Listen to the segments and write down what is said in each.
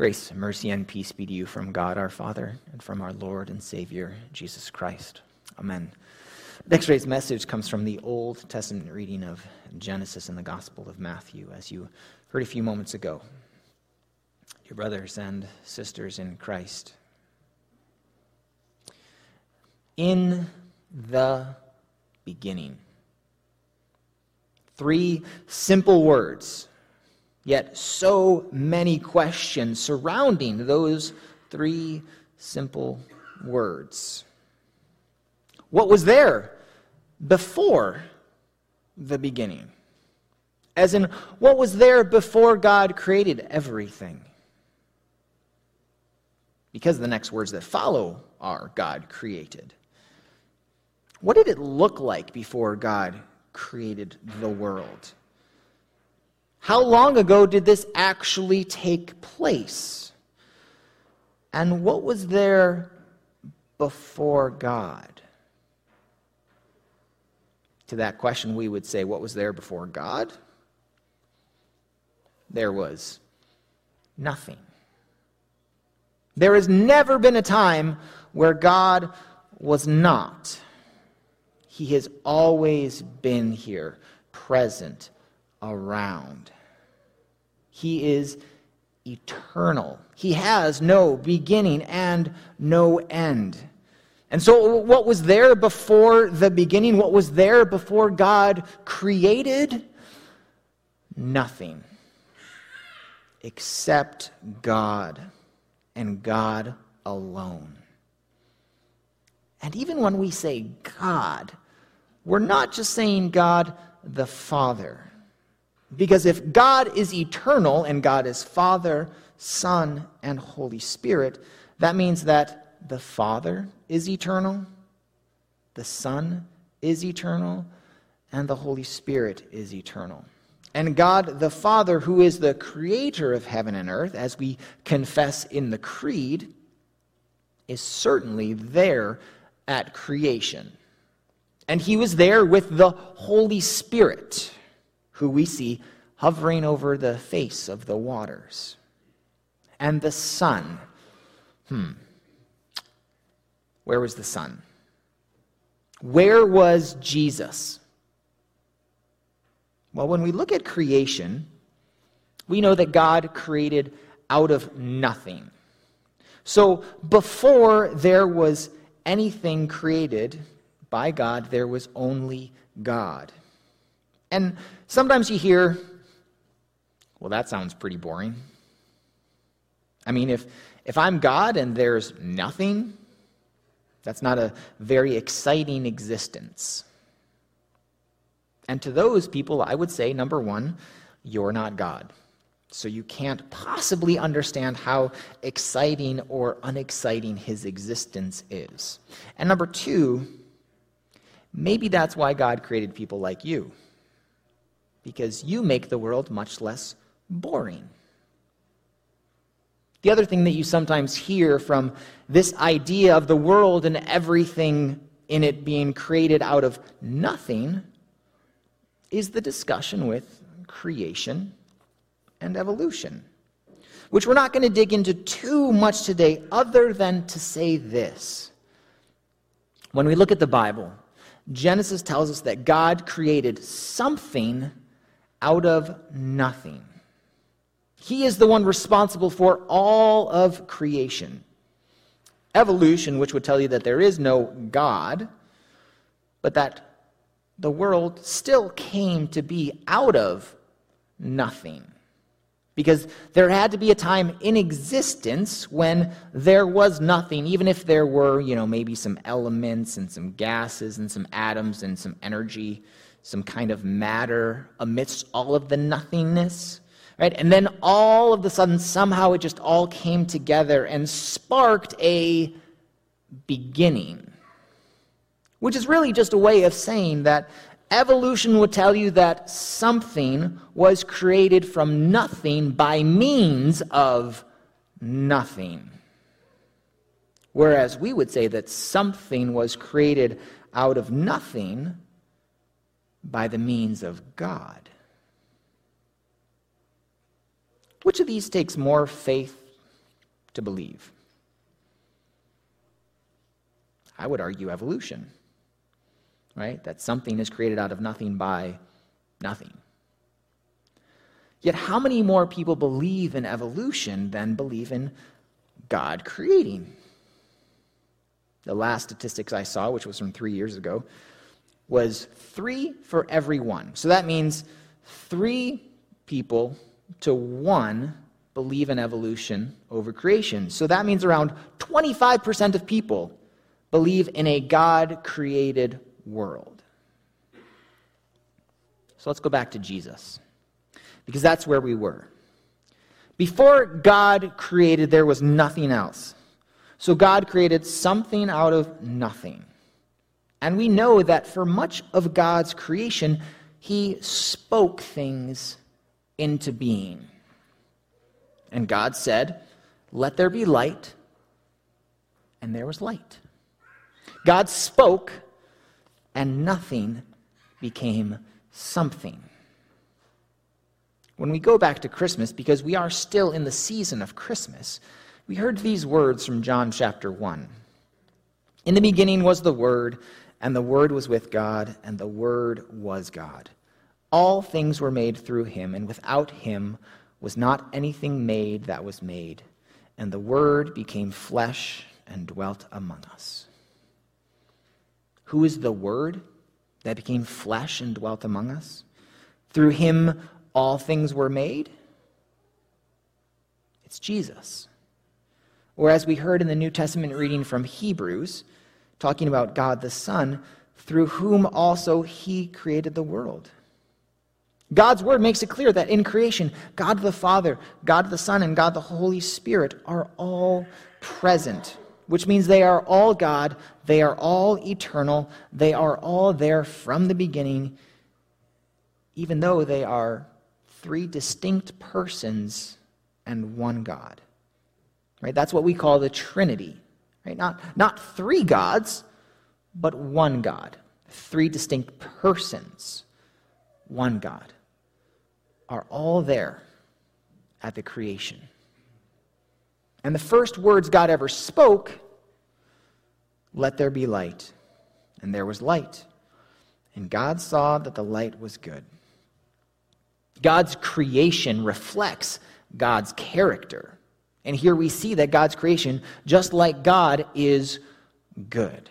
Grace, mercy, and peace be to you from God our Father and from our Lord and Savior, Jesus Christ. Amen. Next day's message comes from the Old Testament reading of Genesis and the Gospel of Matthew, as you heard a few moments ago. Your brothers and sisters in Christ. In the beginning. Three simple words Yet, so many questions surrounding those three simple words. What was there before the beginning? As in, what was there before God created everything? Because the next words that follow are God created. What did it look like before God created the world? How long ago did this actually take place? And what was there before God? To that question, we would say, What was there before God? There was nothing. There has never been a time where God was not. He has always been here, present, around. He is eternal. He has no beginning and no end. And so, what was there before the beginning? What was there before God created? Nothing. Except God and God alone. And even when we say God, we're not just saying God the Father. Because if God is eternal and God is Father, Son, and Holy Spirit, that means that the Father is eternal, the Son is eternal, and the Holy Spirit is eternal. And God the Father, who is the creator of heaven and earth, as we confess in the Creed, is certainly there at creation. And he was there with the Holy Spirit who we see hovering over the face of the waters. And the sun. Hmm. Where was the sun? Where was Jesus? Well, when we look at creation, we know that God created out of nothing. So before there was anything created by God, there was only God. And sometimes you hear, well, that sounds pretty boring. I mean, if, if I'm God and there's nothing, that's not a very exciting existence. And to those people, I would say, number one, you're not God. So you can't possibly understand how exciting or unexciting his existence is. And number two, maybe that's why God created people like you because you make the world much less boring. The other thing that you sometimes hear from this idea of the world and everything in it being created out of nothing is the discussion with creation and evolution, which we're not going to dig into too much today, other than to say this. When we look at the Bible, Genesis tells us that God created something out of nothing. He is the one responsible for all of creation. Evolution, which would tell you that there is no God, but that the world still came to be out of nothing. Because there had to be a time in existence when there was nothing, even if there were, you know, maybe some elements and some gases and some atoms and some energy some kind of matter amidst all of the nothingness. Right? And then all of a sudden, somehow it just all came together and sparked a beginning, which is really just a way of saying that evolution would tell you that something was created from nothing by means of nothing. Whereas we would say that something was created out of nothing by the means of God. Which of these takes more faith to believe? I would argue evolution, right? That something is created out of nothing by nothing. Yet, how many more people believe in evolution than believe in God creating? The last statistics I saw, which was from three years ago, was three for every one. So that means three people to one believe in evolution over creation. So that means around 25% of people believe in a God created world. So let's go back to Jesus, because that's where we were. Before God created, there was nothing else. So God created something out of nothing. And we know that for much of God's creation, He spoke things into being. And God said, Let there be light. And there was light. God spoke, and nothing became something. When we go back to Christmas, because we are still in the season of Christmas, we heard these words from John chapter 1. In the beginning was the Word, and the Word was with God, and the Word was God. All things were made through him, and without him was not anything made that was made. And the Word became flesh and dwelt among us. Who is the Word that became flesh and dwelt among us? Through him all things were made? It's Jesus. Or as we heard in the New Testament reading from Hebrews, talking about God the Son, through whom also he created the world. God's word makes it clear that in creation, God the Father, God the Son, and God the Holy Spirit are all present which means they are all God, they are all eternal, they are all there from the beginning, even though they are three distinct persons and one God. Right? That's what we call the Trinity. Right? Not, not three gods, but one God. Three distinct persons, one God, are all there at the creation. And the first words God ever spoke, let there be light. And there was light. And God saw that the light was good. God's creation reflects God's character. And here we see that God's creation, just like God, is good.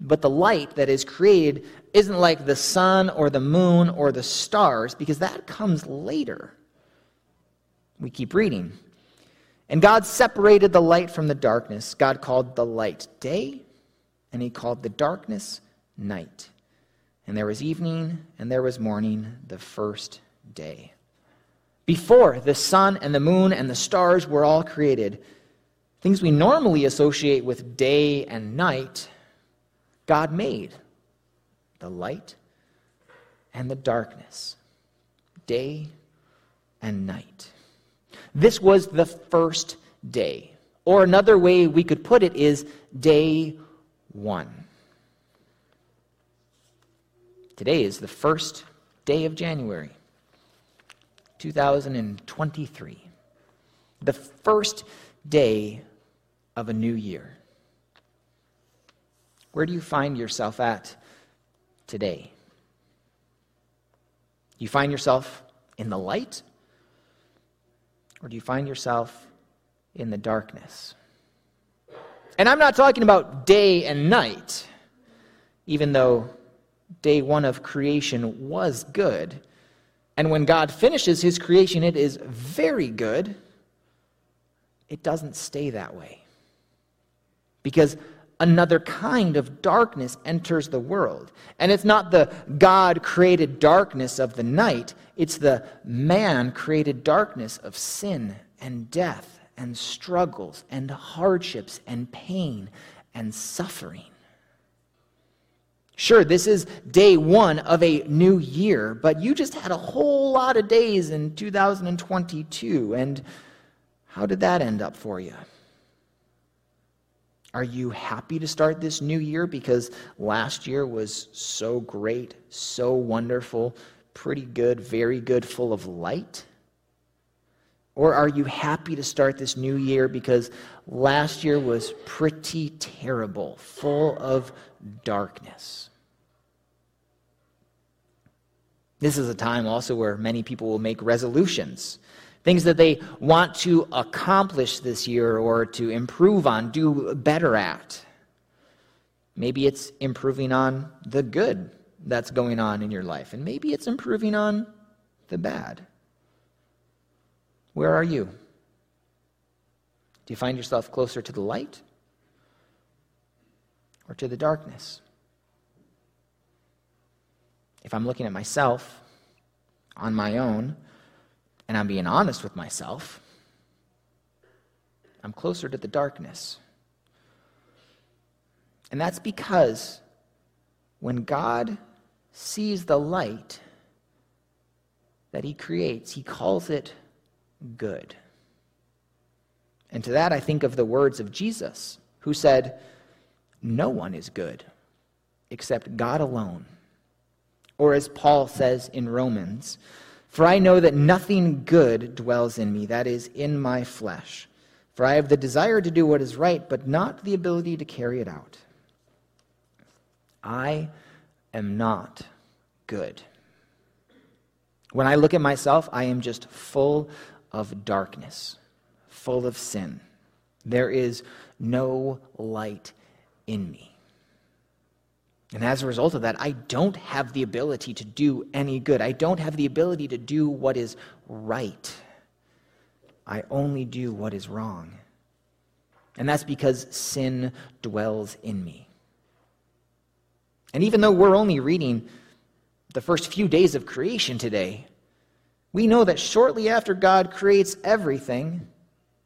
But the light that is created isn't like the sun or the moon or the stars, because that comes later. We keep reading. And God separated the light from the darkness. God called the light day, and he called the darkness night. And there was evening, and there was morning, the first day. Before the sun and the moon and the stars were all created, things we normally associate with day and night, God made the light and the darkness, day and night. This was the first day. Or another way we could put it is day one. Today is the first day of January, 2023. The first day of a new year. Where do you find yourself at today? You find yourself in the light or do you find yourself in the darkness? And I'm not talking about day and night, even though day one of creation was good. And when God finishes his creation, it is very good. It doesn't stay that way. Because another kind of darkness enters the world. And it's not the God created darkness of the night, it's the man created darkness of sin and death and struggles and hardships and pain and suffering. Sure, this is day one of a new year, but you just had a whole lot of days in 2022. And how did that end up for you? Are you happy to start this new year because last year was so great, so wonderful, pretty good, very good, full of light? Or are you happy to start this new year because last year was pretty terrible, full of darkness? This is a time also where many people will make resolutions, things that they want to accomplish this year or to improve on, do better at. Maybe it's improving on the good that's going on in your life, and maybe it's improving on the bad. Where are you? Do you find yourself closer to the light or to the darkness? If I'm looking at myself on my own and I'm being honest with myself, I'm closer to the darkness. And that's because when God sees the light that he creates, he calls it good. And to that, I think of the words of Jesus, who said, No one is good except God alone. Or as Paul says in Romans, For I know that nothing good dwells in me, that is, in my flesh. For I have the desire to do what is right, but not the ability to carry it out. I am not good. When I look at myself, I am just full of darkness, full of sin. There is no light in me. And as a result of that, I don't have the ability to do any good. I don't have the ability to do what is right. I only do what is wrong. And that's because sin dwells in me. And even though we're only reading the first few days of creation today, we know that shortly after God creates everything,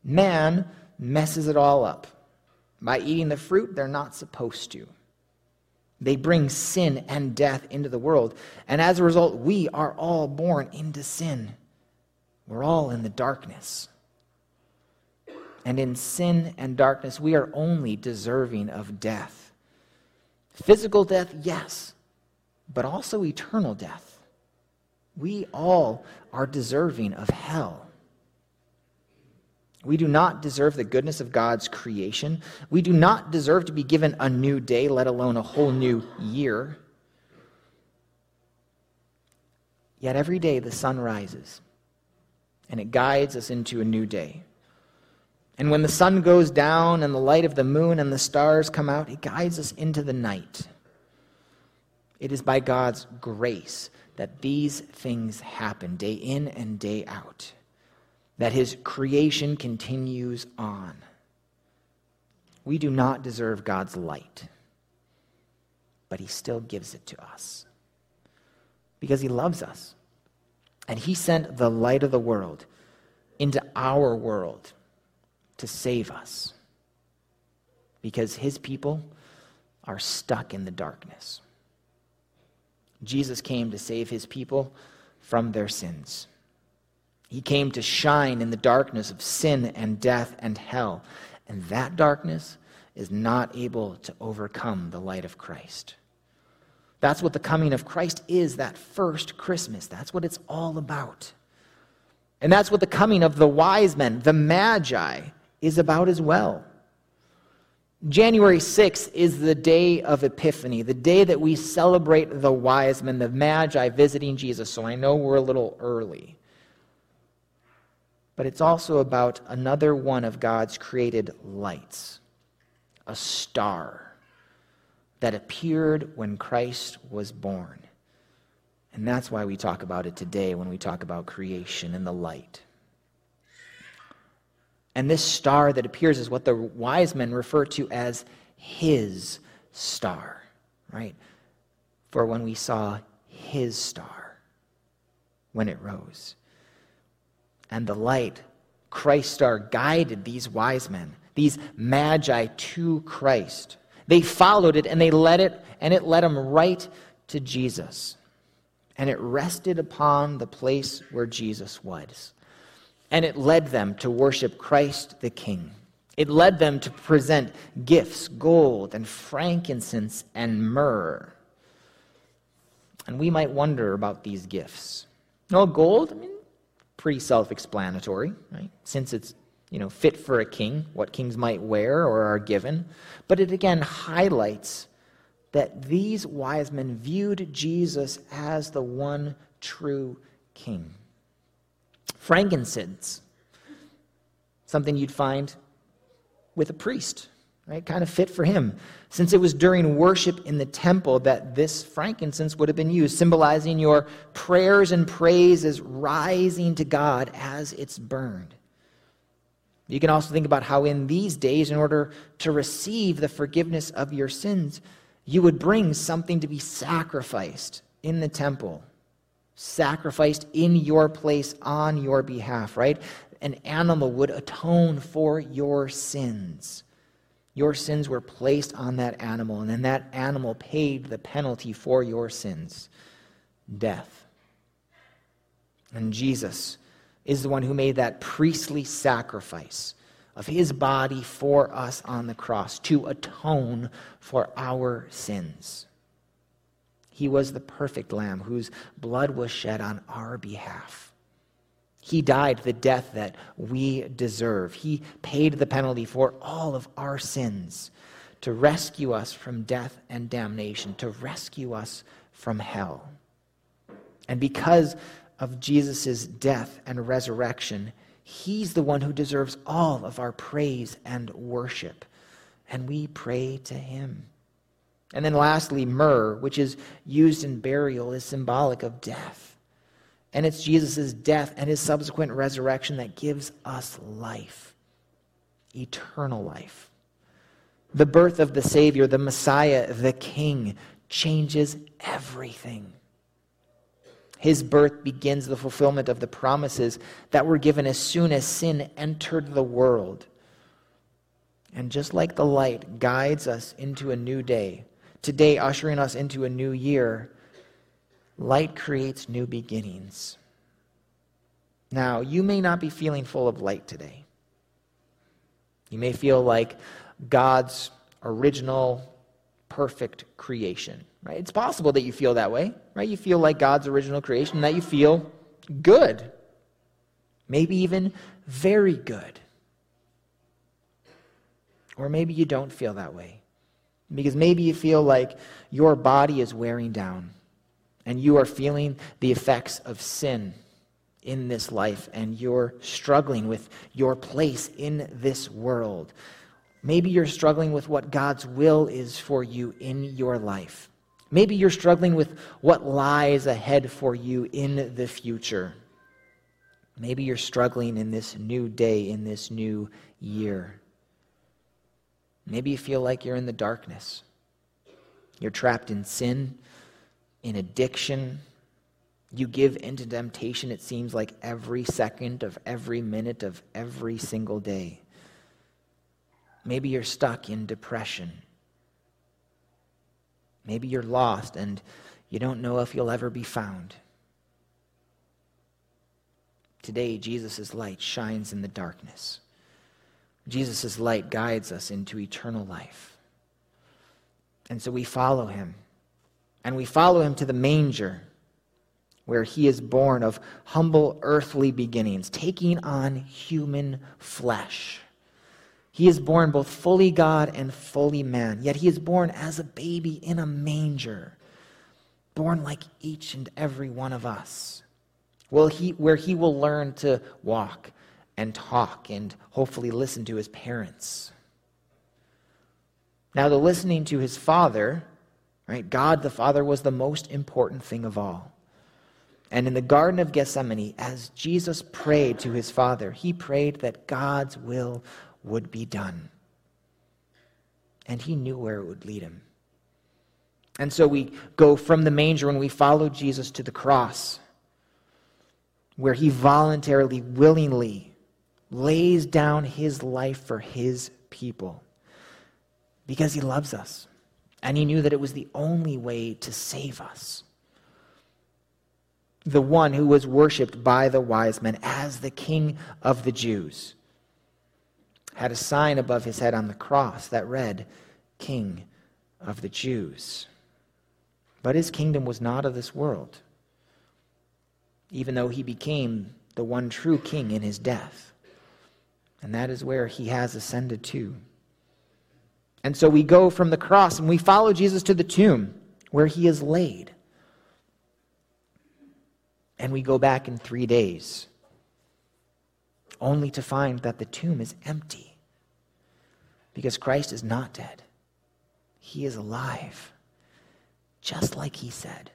man messes it all up by eating the fruit they're not supposed to. They bring sin and death into the world. And as a result, we are all born into sin. We're all in the darkness. And in sin and darkness, we are only deserving of death. Physical death, yes, but also eternal death. We all are deserving of hell. We do not deserve the goodness of God's creation. We do not deserve to be given a new day, let alone a whole new year. Yet every day the sun rises and it guides us into a new day. And when the sun goes down and the light of the moon and the stars come out, it guides us into the night. It is by God's grace that these things happen day in and day out, that his creation continues on. We do not deserve God's light, but he still gives it to us because he loves us. And he sent the light of the world into our world to save us because his people are stuck in the darkness. Jesus came to save his people from their sins. He came to shine in the darkness of sin and death and hell. And that darkness is not able to overcome the light of Christ. That's what the coming of Christ is, that first Christmas. That's what it's all about. And that's what the coming of the wise men, the magi, is about as well. January 6th is the day of Epiphany, the day that we celebrate the wise men, the Magi visiting Jesus. So I know we're a little early. But it's also about another one of God's created lights, a star that appeared when Christ was born. And that's why we talk about it today when we talk about creation and the light. And this star that appears is what the wise men refer to as his star, right? For when we saw his star when it rose. And the light, Christ star, guided these wise men, these magi to Christ. They followed it and they led it, and it led them right to Jesus. And it rested upon the place where Jesus was and it led them to worship Christ the King. It led them to present gifts, gold and frankincense and myrrh. And we might wonder about these gifts. No, gold, I mean, pretty self explanatory, right? Since it's you know, fit for a king, what kings might wear or are given. But it again highlights that these wise men viewed Jesus as the one true king. Frankincense, something you'd find with a priest, right? Kind of fit for him, since it was during worship in the temple that this frankincense would have been used, symbolizing your prayers and praises rising to God as it's burned. You can also think about how in these days, in order to receive the forgiveness of your sins, you would bring something to be sacrificed in the temple, sacrificed in your place on your behalf, right? An animal would atone for your sins. Your sins were placed on that animal, and then that animal paid the penalty for your sins death. And Jesus is the one who made that priestly sacrifice of his body for us on the cross to atone for our sins. He was the perfect lamb whose blood was shed on our behalf. He died the death that we deserve. He paid the penalty for all of our sins to rescue us from death and damnation, to rescue us from hell. And because of Jesus' death and resurrection, he's the one who deserves all of our praise and worship. And we pray to him. And then lastly, myrrh, which is used in burial, is symbolic of death. And it's Jesus' death and his subsequent resurrection that gives us life, eternal life. The birth of the Savior, the Messiah, the King, changes everything. His birth begins the fulfillment of the promises that were given as soon as sin entered the world. And just like the light guides us into a new day, today ushering us into a new year, light creates new beginnings. Now, you may not be feeling full of light today. You may feel like God's original perfect creation, right? It's possible that you feel that way, right? You feel like God's original creation, that you feel good, maybe even very good. Or maybe you don't feel that way. Because maybe you feel like your body is wearing down and you are feeling the effects of sin in this life and you're struggling with your place in this world. Maybe you're struggling with what God's will is for you in your life. Maybe you're struggling with what lies ahead for you in the future. Maybe you're struggling in this new day, in this new year. Maybe you feel like you're in the darkness. You're trapped in sin, in addiction. You give into temptation, it seems like every second of every minute of every single day. Maybe you're stuck in depression. Maybe you're lost and you don't know if you'll ever be found. Today, Jesus' light shines in the darkness. Jesus' light guides us into eternal life. And so we follow him. And we follow him to the manger, where he is born of humble earthly beginnings, taking on human flesh. He is born both fully God and fully man, yet he is born as a baby in a manger, born like each and every one of us. Well, he, where he will learn to walk and talk and hopefully listen to his parents. Now, the listening to his father, right? God the Father was the most important thing of all. And in the Garden of Gethsemane, as Jesus prayed to his Father, he prayed that God's will would be done. And he knew where it would lead him. And so we go from the manger when we follow Jesus to the cross, where he voluntarily, willingly lays down his life for his people because he loves us. And he knew that it was the only way to save us. The one who was worshiped by the wise men as the king of the Jews had a sign above his head on the cross that read, King of the Jews. But his kingdom was not of this world. Even though he became the one true king in his death. And that is where he has ascended to. And so we go from the cross and we follow Jesus to the tomb where he is laid. And we go back in three days, only to find that the tomb is empty because Christ is not dead. He is alive, just like he said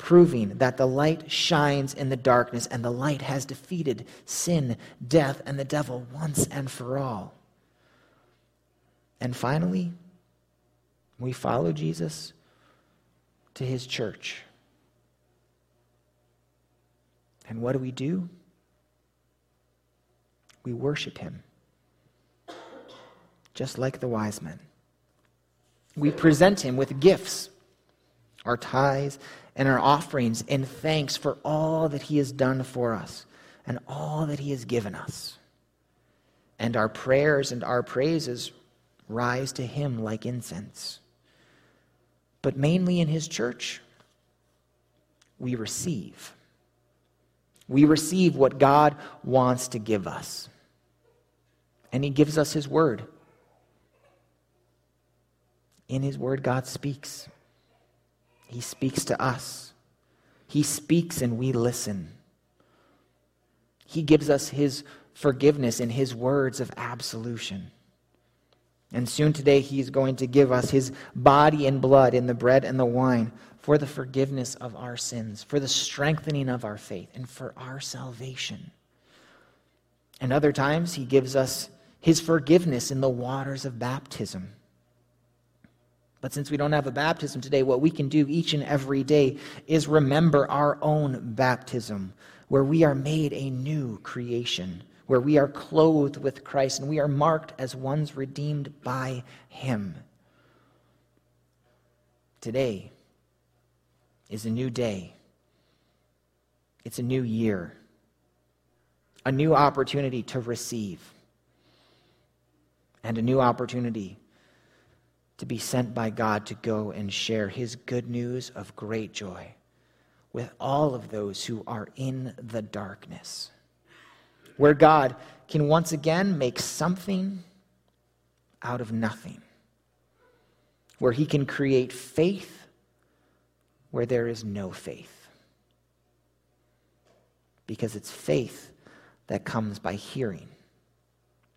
proving that the light shines in the darkness and the light has defeated sin, death, and the devil once and for all. And finally, we follow Jesus to his church. And what do we do? We worship him, just like the wise men. We present him with gifts, our tithes and our offerings in thanks for all that He has done for us and all that He has given us. And our prayers and our praises rise to Him like incense. But mainly in His church, we receive. We receive what God wants to give us. And He gives us His word. In His word, God speaks. He speaks to us. He speaks and we listen. He gives us His forgiveness in His words of absolution. And soon today, He's going to give us His body and blood in the bread and the wine for the forgiveness of our sins, for the strengthening of our faith, and for our salvation. And other times, He gives us His forgiveness in the waters of baptism but since we don't have a baptism today, what we can do each and every day is remember our own baptism, where we are made a new creation, where we are clothed with Christ and we are marked as ones redeemed by Him. Today is a new day, it's a new year, a new opportunity to receive, and a new opportunity to be sent by God to go and share his good news of great joy with all of those who are in the darkness, where God can once again make something out of nothing, where he can create faith where there is no faith. Because it's faith that comes by hearing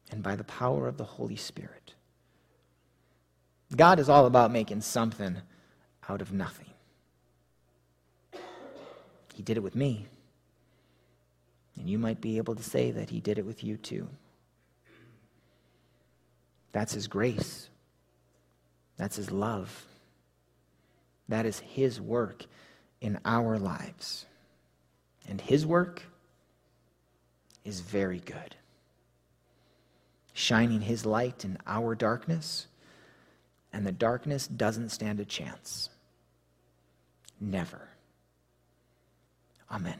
and by the power of the Holy Spirit. God is all about making something out of nothing. He did it with me. And you might be able to say that He did it with you too. That's His grace. That's His love. That is His work in our lives. And His work is very good. Shining His light in our darkness and the darkness doesn't stand a chance. Never. Amen.